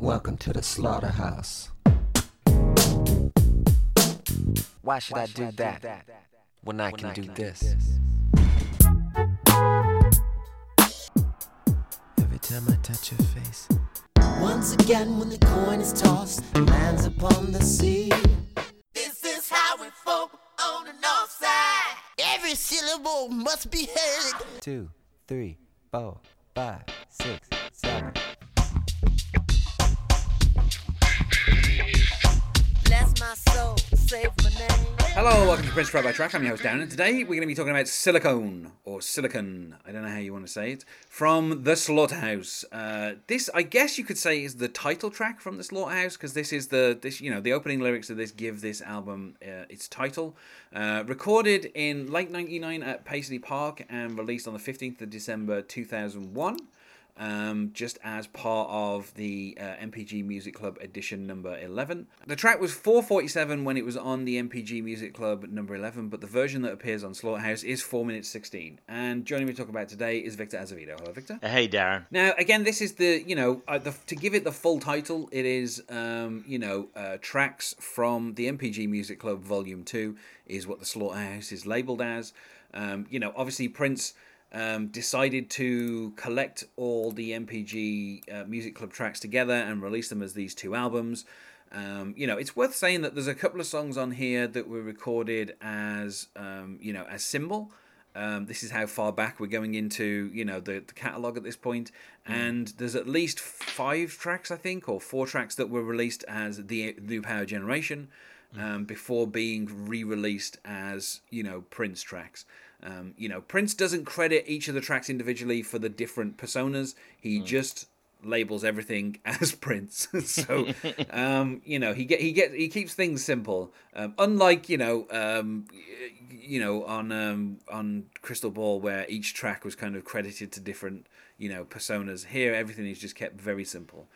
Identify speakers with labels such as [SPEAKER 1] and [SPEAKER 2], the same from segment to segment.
[SPEAKER 1] Welcome to the slaughterhouse.
[SPEAKER 2] Why should I do that when I can do this?
[SPEAKER 1] Every time I touch your face,
[SPEAKER 3] Once again, when the coin is tossed and lands upon the sea. This is how we folk on the north side. Every syllable must be heard.
[SPEAKER 1] two, three, four, five, six,
[SPEAKER 4] Hello, welcome to Prince Track Track. I'm your host Darren, and today we're going to be talking about silicone or silicon. I don't know how you want to say it. From the Slaughterhouse. Uh, this, I guess, you could say, is the title track from the Slaughterhouse because this is the this you know the opening lyrics of this give this album uh, its title. Uh, recorded in late '99 at Paisley Park and released on the 15th of December 2001 um, just as part of the uh, NPG Music Club edition number 11. The track was 447 when it was on the NPG Music Club number 11, but the version that appears on Slaughterhouse is 4 minutes 16. And joining me to talk about today is Victor Azevedo. Hello, Victor.
[SPEAKER 5] Hey, Darren.
[SPEAKER 4] Now, again, this is the you know uh, the, to give it the full title, it is um, you know uh, tracks from the NPG Music Club Volume Two is what the Slaughterhouse is labelled as. Um, you know, obviously Prince um, decided to collect all the NPG uh, Music Club tracks together and release them as these two albums. Um, you know, it's worth saying that there's a couple of songs on here that were recorded as um, you know as symbol. Um, this is how far back we're going into, you know, the, the catalog at this point. And there's at least five tracks, I think, or four tracks that were released as the New Power Generation um, before being re-released as, you know, Prince tracks. Um, you know, Prince doesn't credit each of the tracks individually for the different personas. He just labels everything as Prince. so, um, you know, he get he get he keeps things simple. Um, unlike you know, um, you know, on um, on Crystal Ball, where each track was kind of credited to different you know personas. Here, everything is just kept very simple.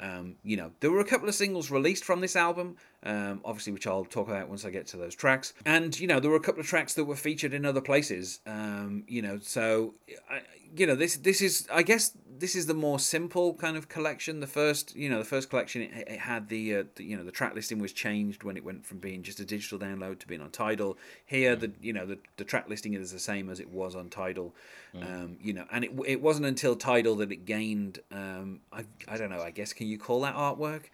[SPEAKER 4] Um, you know, there were a couple of singles released from this album, um, obviously, which I'll talk about once I get to those tracks. And you know, there were a couple of tracks that were featured in other places. Um, you know, so I, you know, this this is, I guess, this is the more simple kind of collection. The first, you know, the first collection it, it had the, uh, the you know the track listing was changed when it went from being just a digital download to being on Tidal. Here, the you know the, the track listing is the same as it was on Tidal. Um, you know, and it it wasn't until Tidal that it gained. Um, I I don't know. I guess can you call that artwork?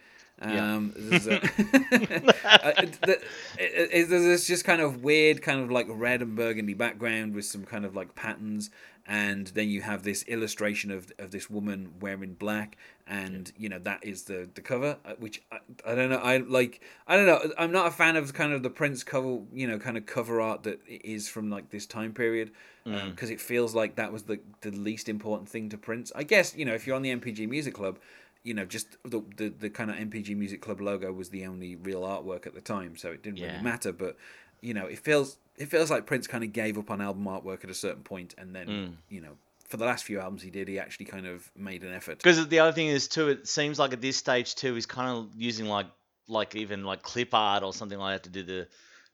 [SPEAKER 4] Um, there's, a, uh, the- it- it- there's this just kind of weird, kind of like red and burgundy background with some kind of like patterns, and then you have this illustration of of this woman wearing black, and you know that is the the cover, uh, which I, I don't know. I like I don't know. I'm not a fan of kind of the Prince cover, you know, kind of cover art that is from like this time period, because it feels like that was the the least important thing to Prince. I guess you know if you're on the NPG Music Club you know, just the, the the kind of NPG Music Club logo was the only real artwork at the time, so it didn't
[SPEAKER 5] Yeah.
[SPEAKER 4] really matter. But you know, it feels it feels like Prince kind of gave up on album artwork at a certain point, and then
[SPEAKER 5] Mm.
[SPEAKER 4] you know, for the last few albums he did, he actually kind of made an effort.
[SPEAKER 5] Because the other thing is too, it seems like at this stage too, he's kind of using like like even like clip art or something like that to do the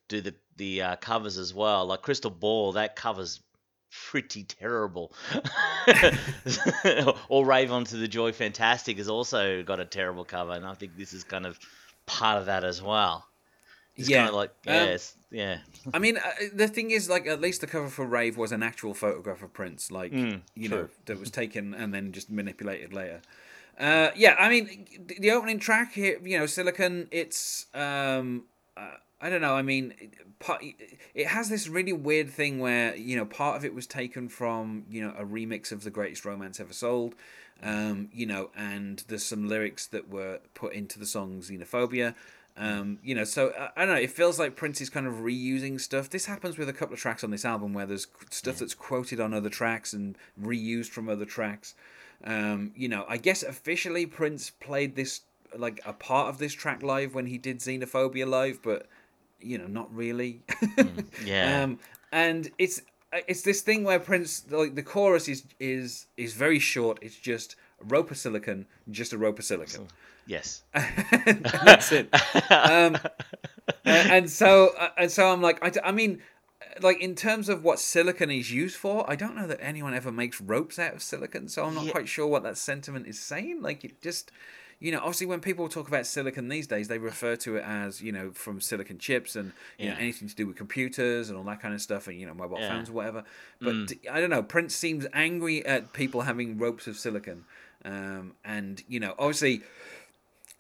[SPEAKER 5] do the the uh, covers as well. Like Crystal Ball, that covers pretty terrible. or Rave Un2 the Joy Fantastic has also got a terrible cover, and I think this is kind of part of that as well. It's
[SPEAKER 4] Yeah,
[SPEAKER 5] kind of like
[SPEAKER 4] um,
[SPEAKER 5] yeah,
[SPEAKER 4] I mean, uh, the thing is, like, at least the cover for Rave was an actual photograph of Prince, like,
[SPEAKER 5] Mm,
[SPEAKER 4] you know, that was taken and then just manipulated later. Uh, yeah, I mean, the, the opening track here, you know, Silicon, it's, um, uh, I don't know, I mean, it, part, it has this really weird thing where, you know, part of it was taken from, you know, a remix of The Greatest Romance Ever Sold, um, you know, and there's some lyrics that were put into the song Xenophobia. Um, you know, so I, I don't know. It feels like Prince is kind of reusing stuff. This happens with a couple of tracks on this album where there's stuff that's quoted on other tracks and reused from other tracks. Um, you know, I guess officially Prince played this like a part of this track live when he did Xenophobia live, but you know, not really.
[SPEAKER 5] yeah.
[SPEAKER 4] Um, and it's it's this thing where Prince like the chorus is is is very short. It's just rope of silicon, just a rope of silicon.
[SPEAKER 5] yes.
[SPEAKER 4] that's it. Um, and, and so uh, and so I'm like I, I mean like in terms of what silicon is used for, I don't know that anyone ever makes ropes out of silicon, so I'm not
[SPEAKER 5] Yeah.
[SPEAKER 4] quite sure what that sentiment is saying. Like it just you know, obviously when people talk about silicon these days, they refer to it as you know from silicon chips and you know anything to do with computers and all that kind of stuff and you know mobile
[SPEAKER 5] Yeah.
[SPEAKER 4] phones or whatever. But I don't know. Prince seems angry at people having ropes of silicon, um, and you know, obviously.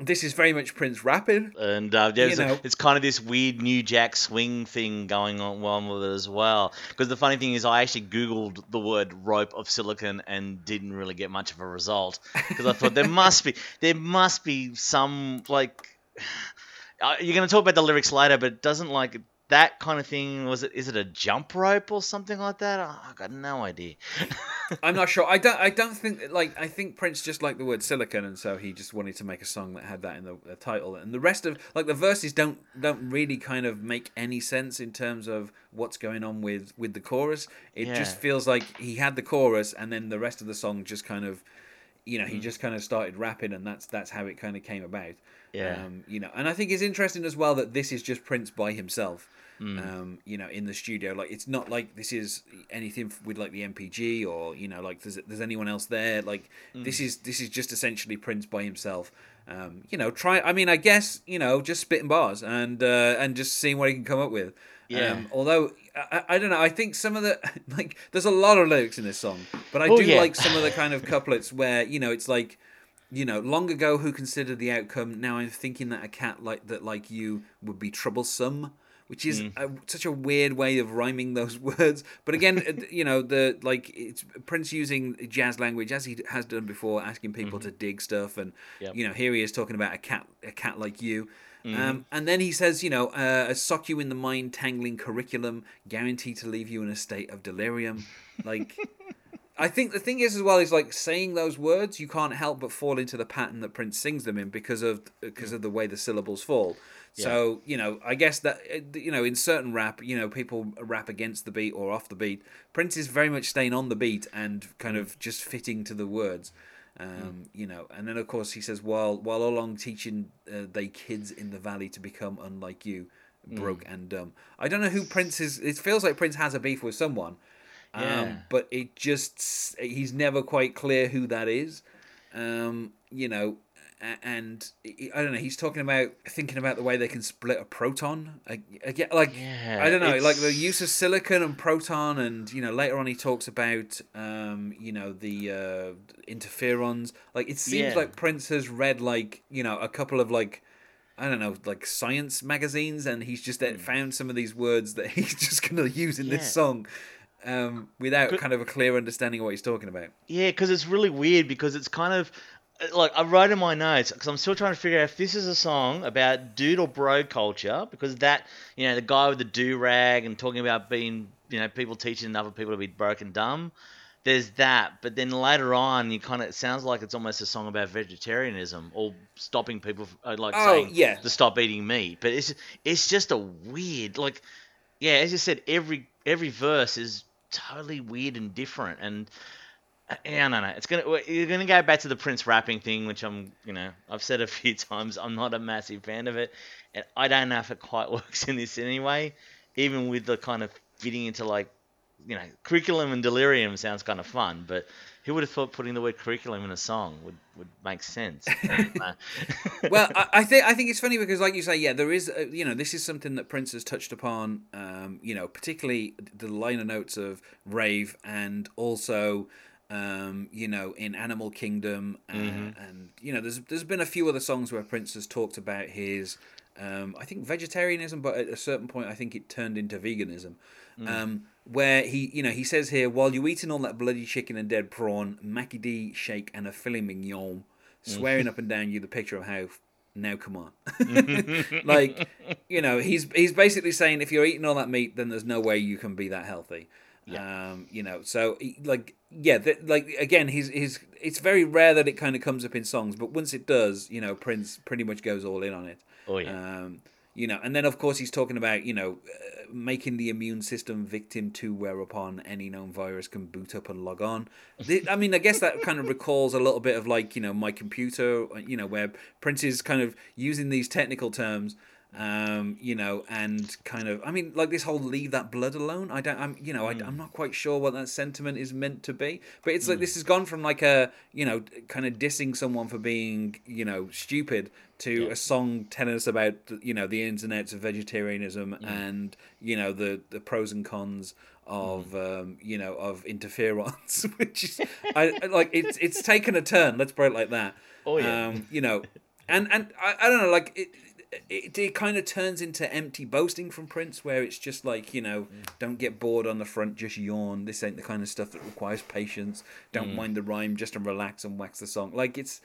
[SPEAKER 4] This is very much Prince rapping.
[SPEAKER 5] and uh, there's
[SPEAKER 4] You
[SPEAKER 5] a- it's kind of this weird New Jack Swing thing going on with it as well. Because the funny thing is, I actually googled the word "rope of silicon" and didn't really get much of a result. Because I thought there must be there must be some like uh, you're going to talk about the lyrics later, but it doesn't like that kind of thing. Was it? Is it a jump rope or something like that? I got no idea.
[SPEAKER 4] I'm not sure. I don't. I don't think like I think Prince just liked the word silicon, and so he just wanted to make a song that had that in the, the title. And the rest of like the verses don't don't really kind of make any sense in terms of what's going on with with the chorus. It just feels like he had the chorus, and then the rest of the song just kind of, you know,
[SPEAKER 5] Mm.
[SPEAKER 4] he just kind of started rapping, and that's that's how it kind of came about.
[SPEAKER 5] Yeah.
[SPEAKER 4] Um, you know, and I think it's interesting as well that this is just Prince by himself.
[SPEAKER 5] Mm.
[SPEAKER 4] Um, you know, in the studio, like it's not like this is anything with like the NPG or you know, like there's there's anyone else there. Like
[SPEAKER 5] Mm.
[SPEAKER 4] this is this is just essentially Prince by himself. Um, you know, try. I mean, I guess you know, just spitting bars and uh, and just seeing what he can come up with.
[SPEAKER 5] Yeah.
[SPEAKER 4] Um, although I, I don't know, I think some of the like there's a lot of lyrics in this song, but I
[SPEAKER 5] Oh,
[SPEAKER 4] do
[SPEAKER 5] yeah.
[SPEAKER 4] like some of the kind of couplets where you know it's like you know, long ago who considered the outcome. Now I'm thinking that a cat like that like you would be troublesome, which is
[SPEAKER 5] Mm.
[SPEAKER 4] a, such a weird way of rhyming those words. But again, uh, you know, the like it's Prince using jazz language as he has done before, asking people to dig stuff, and
[SPEAKER 5] Mm-hmm. Yep.
[SPEAKER 4] you know, here he is talking about a cat, a cat like you.
[SPEAKER 5] Mm-hmm.
[SPEAKER 4] Um, and then he says, you know, uh, a sock you in the mind tangling curriculum, guaranteed to leave you in a state of delirium. Like, I think the thing is as well is like saying those words, you can't help but fall into the pattern that Prince sings them in because of because of the way the syllables fall. So you know, I guess that you know, in certain rap, you know, people rap against the beat or off the beat. Prince is very much staying on the beat and kind of just fitting to the words. Um, You know, and then of course he says, while while along teaching uh, they kids in the valley to become unlike you, broke and dumb. I don't know who Prince is. It feels like Prince has a beef with someone.
[SPEAKER 5] Yeah.
[SPEAKER 4] Um, but it just he's never quite clear who that is. Um, you know, and I don't know. He's talking about thinking about the way they can split a proton. I, I like
[SPEAKER 5] Yeah,
[SPEAKER 4] I don't know, like the use of silicon and proton, and you know later on he talks about um, you know the uh, interferons. Like it seems
[SPEAKER 5] Yeah.
[SPEAKER 4] like Prince has read like you know a couple of like. I don't know, like science magazines, and he's just uh, found some of these words that he's just going to use in.
[SPEAKER 5] Yeah.
[SPEAKER 4] this song um, without kind of a clear understanding of what he's talking about.
[SPEAKER 5] Yeah, because it's really weird because it's kind of uh, like I wrote in my notes because I'm still trying to figure out if this is a song about dude or bro culture because that you know the guy with the do rag and talking about being you know people teaching other people to be broken dumb. There's that, but then later on, you kind of it sounds like it's almost a song about vegetarianism or stopping people f- uh, like
[SPEAKER 4] Oh,
[SPEAKER 5] saying
[SPEAKER 4] yeah.
[SPEAKER 5] to stop eating meat. But it's it's just a weird like yeah, as you said, every every verse is totally weird and different, and uh, yeah, no, no, it's gonna you're gonna go back to the Prince rapping thing, which I'm, you know, I've said a few times. I'm not a massive fan of it, and I don't know if it quite works in this anyway. Even with the kind of fitting into like, you know, curriculum and delirium sounds kind of fun, but who would have thought putting the word curriculum in a song would would make sense? Uh,
[SPEAKER 4] well, I, I think I think it's funny because, like you say, yeah, there is, uh, you know, this is something that Prince has touched upon. Um, you know, particularly the liner notes of "Rave" and also, um, you know, in Animal Kingdom, uh, and you know, there's there's been a few other songs where Prince has talked about his, um, I think vegetarianism, but at a certain point, I think it turned into veganism. Um, where he, you know, he says here, while you're eating all that bloody chicken and dead prawn, Mackie D shake and a filet mignon, swearing up and down you the picture of how. Now come on, like you know he's he's basically saying if you're eating all that meat, then there's no way you can be that healthy. Um, you know, so like yeah, th- like again, he's he's it's very rare that it kind of comes up in songs, but once it does, you know, Prince pretty much goes all in on it.
[SPEAKER 5] Oh, yeah.
[SPEAKER 4] Um, you know, and then of course he's talking about you know uh, making the immune system victim to whereupon any known virus can boot up and log on. I mean, I guess that kind of recalls a little bit of like you know my computer, you know, where Prince is kind of using these technical terms. Um, you know, and kind of, I mean, like this whole "leave that blood alone." I don't, I'm, you know, I, I'm not quite sure what that sentiment is meant to be, but it's like this has gone from like a, you know, kind of dissing someone for being, you know, stupid to a song telling us about, you know, the ins and outs of vegetarianism and you know the the pros and cons of um, you know of interference, which is I I- like it's it's taken a turn. Let's put it like that.
[SPEAKER 5] Oh, yeah.
[SPEAKER 4] Um, you know, and and I, I don't know, like it. It, it kind of turns into empty boasting from Prince, where it's just like you know, don't get bored on the front, just yawn. This ain't the kind of stuff that requires patience. Don't mm. mind the rhyme, just to relax and wax the song. Like it's,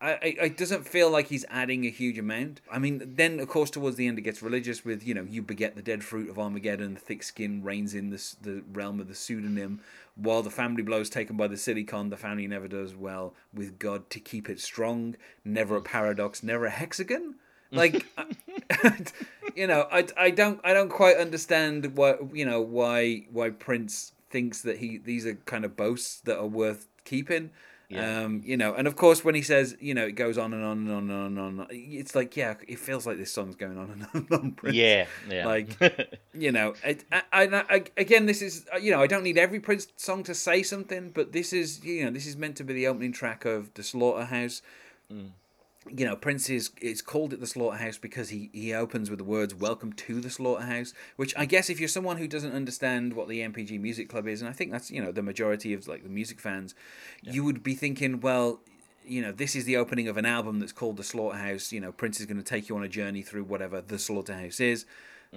[SPEAKER 4] I, I, it doesn't feel like he's adding a huge amount. I mean, then of course towards the end it gets religious with you know you beget the dead fruit of Armageddon, thick skin reigns in this the realm of the pseudonym, while the family blows taken by the silicon, the family never does well with God to keep it strong. Never a mm. paradox, never a hexagon. Like, you know, I, I don't I don't quite understand what you know why why Prince thinks that he these are kind of boasts that are worth keeping. Um, you know, and of course when he says, you know, it goes on and on and on and on and on. It's like, yeah, it feels like this song's going on and on and on. Prince.
[SPEAKER 5] Yeah, yeah.
[SPEAKER 4] Like, you know, I, I, I, I- again, this is, you know, I don't need every Prince song to say something, but this is, you know, this is meant to be the opening track of the Slaughterhouse. You know, Prince is it's called it the Slaughterhouse because he he opens with the words "Welcome to the Slaughterhouse," which I guess if you're someone who doesn't understand what the NPG Music Club is, and I think that's you know the majority of like the music fans, you would be thinking, well, you know, this is the opening of an album that's called The Slaughterhouse. You know, Prince is going to take you on a journey through whatever The Slaughterhouse is.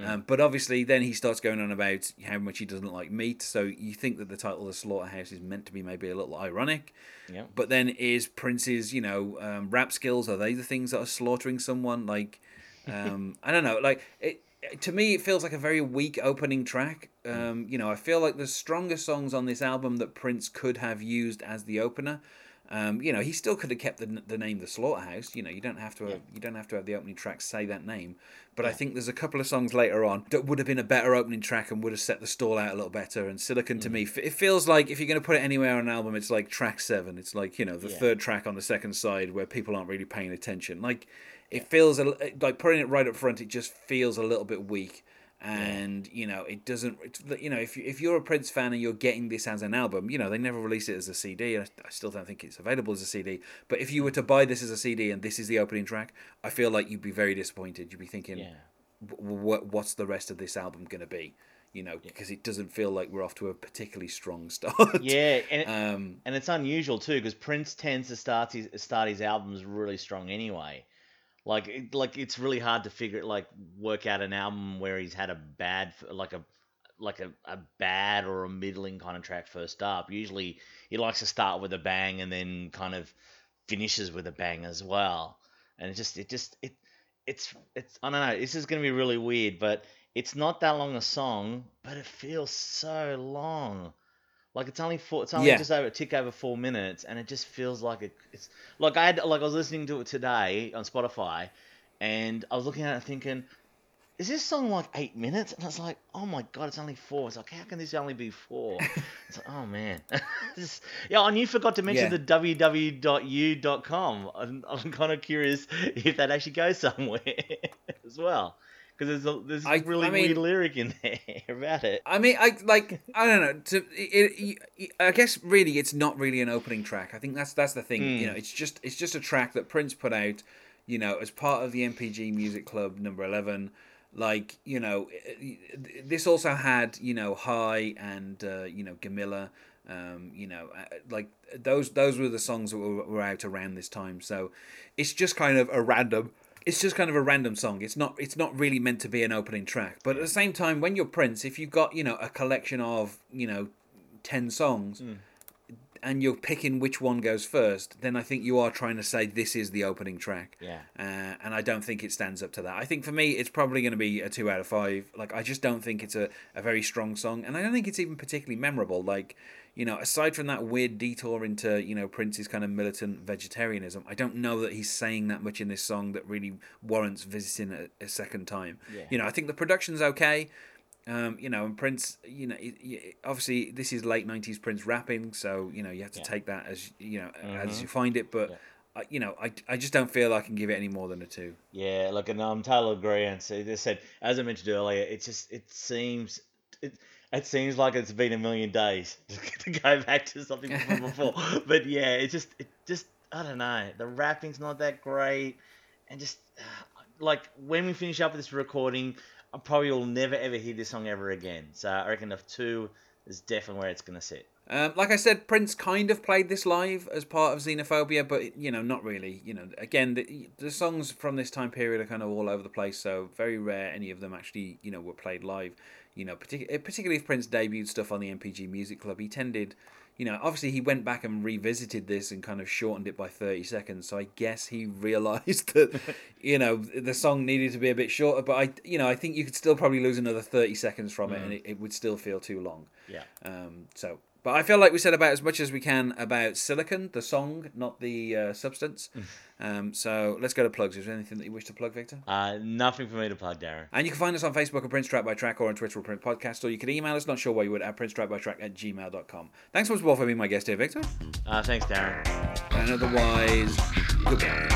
[SPEAKER 4] Um, but obviously, then he starts going on about how much he doesn't like meat. So you think that the title of The Slaughterhouse is meant to be maybe a little ironic.
[SPEAKER 5] Yeah.
[SPEAKER 4] But then is Prince's, you know, um, rap skills, are they the things that are slaughtering someone? Like, um, I don't know. Like, it, to me, it feels like a very weak opening track. Um, you know, I feel like the strongest songs on this album that Prince could have used as the opener. Um, you know, he still could have kept the, the name the Slaughterhouse. You know, you don't have to have, you don't have to have the opening track say that name. But I think there's a couple of songs later on that would have been a better opening track and would have set the stall out a little better. And Silicon to me, it feels like if you're going to put it anywhere on an album, it's like track seven. It's like you know the
[SPEAKER 5] Yeah.
[SPEAKER 4] third track on the second side where people aren't really paying attention. Like it feels a, like putting it right up front. It just feels a little bit weak. And you know it doesn't. It's, you know if you, if you're a Prince fan and you're getting this as an album, you know they never release it as a CD. I, I still don't think it's available as a CD. But if you were to buy this as a CD and this is the opening track, I feel like you'd be very disappointed. You'd be thinking,
[SPEAKER 5] Yeah.
[SPEAKER 4] what what's the rest of this album going to be? You know, because it doesn't feel like we're off to a particularly strong start.
[SPEAKER 5] Yeah, and it,
[SPEAKER 4] Um,
[SPEAKER 5] and it's unusual too because Prince tends to start his start his albums really strong anyway. Like like it's really hard to figure like work out an album where he's had a bad like a like a, a bad or a middling kind of track first up. Usually he likes to start with a bang and then kind of finishes with a bang as well. And it just it just it it's it's I don't know. This is gonna be really weird, but it's not that long a song, but it feels so long. Like it's only four. It's only
[SPEAKER 4] Yeah.
[SPEAKER 5] just over a tick over four minutes, and it just feels like it, it's like I had like I was listening to it today on Spotify, and I was looking at it thinking, is this song like eight minutes? And I was like, oh my god, it's only four. It's like how can this only be four? it's like oh man, This- yeah. And you forgot to mention
[SPEAKER 4] Yeah.
[SPEAKER 5] the www.u.com. I'm, I'm kind of curious if that actually goes somewhere as well. Because there's a there's
[SPEAKER 4] I-
[SPEAKER 5] really
[SPEAKER 4] I mean-
[SPEAKER 5] weird lyric in there about it.
[SPEAKER 4] I mean, I like I don't know. To it, it, I guess really, it's not really an opening track. I think that's that's the thing. You know, it's just it's just a track that Prince put out. You know, as part of the NPG Music Club number eleven. Like you know, this also had you know High and uh, you know Gamillah. Um, you know, uh, like those those were the songs that were, were out around this time. So it's just kind of a random it's just kind of a random song. It's not it's not really meant to be an opening track. But at the same time, when you're Prince, if you've got you know a collection of you know ten songs, and you're picking which one goes first, then I think you are trying to say this is the opening track.
[SPEAKER 5] Yeah.
[SPEAKER 4] Uh, and I don't think it stands up to that. I think for me, it's probably going to be a two out of five. Like I just don't think it's a, a very strong song, and I don't think it's even particularly memorable. Like you know, aside from that weird detour into you know Prince's kind of militant vegetarianism, I don't know that he's saying that much in this song that really warrants visiting a, a second time.
[SPEAKER 5] Yeah.
[SPEAKER 4] You know, I think the production's okay. Um, you know, and Prince, you know, it, it- obviously this is late '90s Prince rapping, so you know you have to
[SPEAKER 5] Yeah.
[SPEAKER 4] take that as you know as you find it. But I, you know, I, I just don't feel I can give it any more than a two.
[SPEAKER 5] Yeah, look, and I'm totally agreeing. So they said, as I mentioned earlier, it just it seems it, it seems like it's been a million days to go back to something from before. but yeah, it just it just I don't know. The rapping's not that great, and just like when we finish up this recording, I probably will never ever hear this song ever again. So I reckon if two is definitely where it's gonna sit.
[SPEAKER 4] Um, like I said, Prince kind of played this live as part of Xenophobia, but you know, not really. You know, again, the, the songs from this time period are kind of all over the place, so very rare any of them actually, you know, were played live. You know, partic- particularly if Prince debuted stuff on the NPG Music Club, he tended, you know, obviously he went back and revisited this and kind of shortened it by thirty seconds. So I guess he realised that, you know, the song needed to be a bit shorter. But I, you know, I think you could still probably lose another thirty seconds from it, and it, it would still feel too long.
[SPEAKER 5] Yeah.
[SPEAKER 4] Um, so, but I feel like we said about as much as we can about Silicon, the song, not the uh, substance. um, so let's go to plugs. Is there anything that you wish to plug, Victor?
[SPEAKER 5] Uh, nothing for me to plug, Darren.
[SPEAKER 4] And you can find us on Facebook at Prince Track by Track or on Twitter at Print Podcast, or you can email us, not sure why you would, at Prince Track by Track at gmail.com. Thanks so much for being my guest here, Victor.
[SPEAKER 5] Uh, thanks, Darren.
[SPEAKER 4] And otherwise, goodbye.